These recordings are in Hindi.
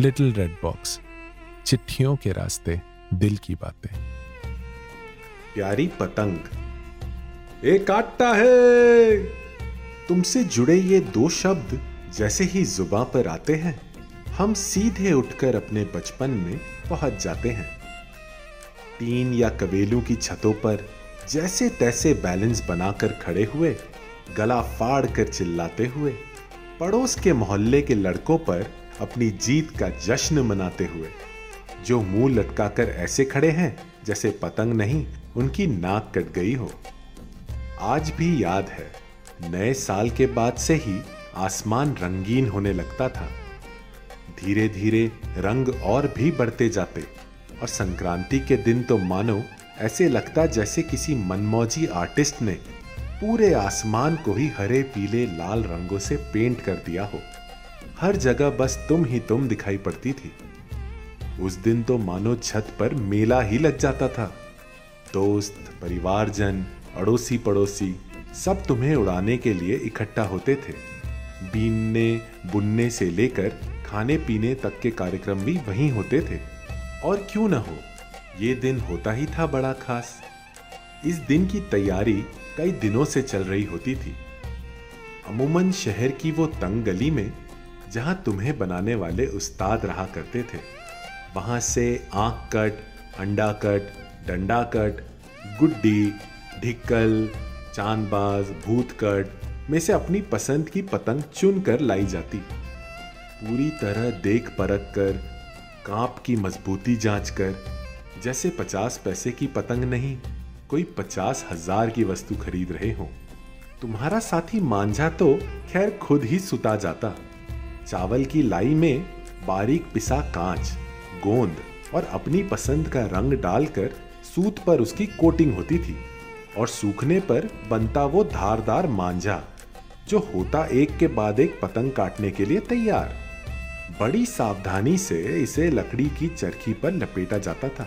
लिटिल रेड बॉक्स, चिट्ठियों के रास्ते दिल की बातें। प्यारी पतंग, एक काटता है। तुमसे जुड़े ये दो शब्द जैसे ही जुबा पर आते हैं, हम सीधे उठकर अपने बचपन में पहुँच जाते हैं। टीन या कबेलू की छतों पर जैसे तैसे बैलेंस बनाकर खड़े हुए, गला फाड़ कर चिल्लाते हुए, पड़ोस के मोहल्ले के लड़कों पर अपनी जीत का जश्न मनाते हुए। जो मुँह लटकाकर ऐसे खड़े हैं, जैसे पतंग नहीं, उनकी नाक कट गई हो। आज भी याद है, नए साल के बाद से ही आसमान रंगीन होने लगता था। धीरे धीरे रंग और भी बढ़ते जाते, और संक्रांति के दिन तो मानो ऐसे लगता जैसे किसी मनमौजी आर्टिस्ट ने पूरे आसमान को ही हरे पीले लाल रंगों से पेंट कर दिया हो। हर जगह बस तुम ही तुम दिखाई पड़ती थी। उस दिन तो मानो छत पर मेला ही लग जाता था। दोस्त, परिवारजन अड़ोसी पड़ोसी सब तुम्हें उड़ाने के लिए इकट्ठा होते थे। बीनने, बुनने से लेकर खाने पीने तक के कार्यक्रम भी वहीं होते थे। और क्यों न हो, ये दिन होता ही था बड़ा खास। इस दिन की तैयारी कई दिनों से चल रही होती थी। अमूमन शहर की वो तंग गली में जहाँ तुम्हें बनाने वाले उस्ताद रहा करते थे, वहाँ से आँख कट, अंडा कट, डंडा कट, गुड्डी, ढिक्कल, चांदबाज, भूत कट, में से अपनी पसंद की पतंग चुन कर लाई जाती। पूरी तरह देख परख कर, काँप की मजबूती जाँच कर, जैसे पचास पैसे की पतंग नहीं, कोई पचास हज़ार की वस्तु खरीद रहे हो। तुम्हारा साथी मांझा तो खैर खुद ही सुता जाता। चावल की लाई में बारीक पिसा कांच, गोंद और अपनी पसंद का रंग डालकर सूत पर उसकी कोटिंग होती थी और सूखने पर बनता वो धारदार मांझा, जो होता एक के बाद एक पतंग काटने के लिए तैयार। बड़ी सावधानी से इसे लकड़ी की चरखी पर लपेटा जाता था।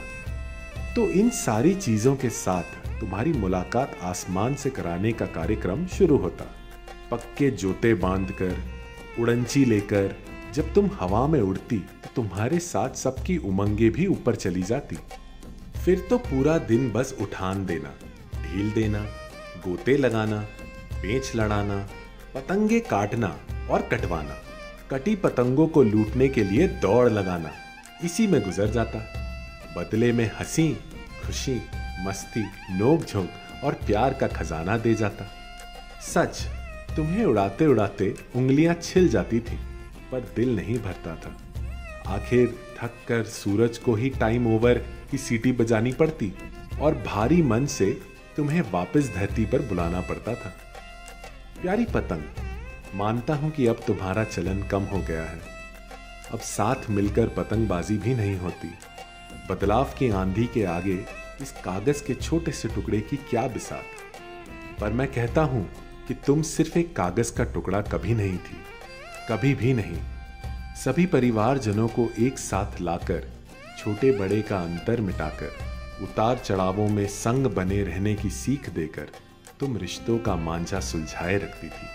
तो इन सारी चीज़ों के साथ तुम्हारी मुलाकात आसमान से कराने का कार्यक्रम शुरू होता। पक्के जोते बांधकर उड़ंची लेकर जब तुम हवा में उड़ती तो तुम्हारे साथ सबकी उमंगे भी ऊपर चली जाती। फिर तो पूरा दिन बस उठान देना, ढील देना, गोते लगाना पेच लड़ाना, पतंगे काटना और कटवाना, कटी पतंगों को लूटने के लिए दौड़ लगाना, इसी में गुजर जाता। बदले में हँसी, खुशी, मस्ती नोक झोंक और प्यार का खजाना दे जाता। सच तुम्हें उड़ाते उड़ाते उंगलियाँ छिल जाती थी, पर दिल नहीं भरता था। आखिर थक कर सूरज को ही टाइम ओवर की सीटी बजानी पड़ती, और भारी मन से तुम्हें वापस धरती पर बुलाना पड़ता था। प्यारी पतंग, मानता हूँ कि अब तुम्हारा चलन कम हो गया है। अब साथ मिलकर पतंगबाजी भी नहीं होती। बदलाव की आंधी के आगे इस कागज़ के छोटे से टुकड़े की क्या बिसात। पर मैं कहता हूँ कि तुम सिर्फ़ एक कागज़ का टुकड़ा कभी नहीं थी, कभी भी नहीं। सभी परिवारजनों को एक साथ लाकर, छोटे बड़े का अंतर मिटाकर, उतार चढ़ावों में संग बने रहने की सीख देकर तुम रिश्तों का मांझा सुलझाए रखती थी।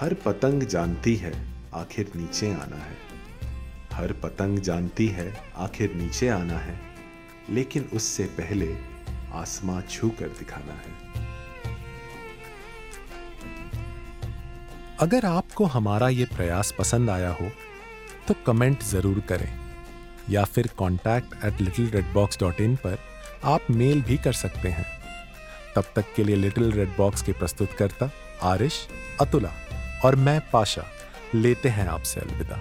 हर पतंग जानती है, आखिर नीचे आना है। हर पतंग जानती है, आखिर नीचे आना है। लेकिन उससे पहले आसमां छू कर दिखाना है। अगर आपको हमारा ये प्रयास पसंद आया हो तो कमेंट ज़रूर करें, या फिर contact at little red box dot in पर आप मेल भी कर सकते हैं। तब तक के लिए लिटिल रेड बॉक्स के प्रस्तुतकर्ता आरिश, अतुला और मैं पाशा, लेते हैं आपसे अलविदा।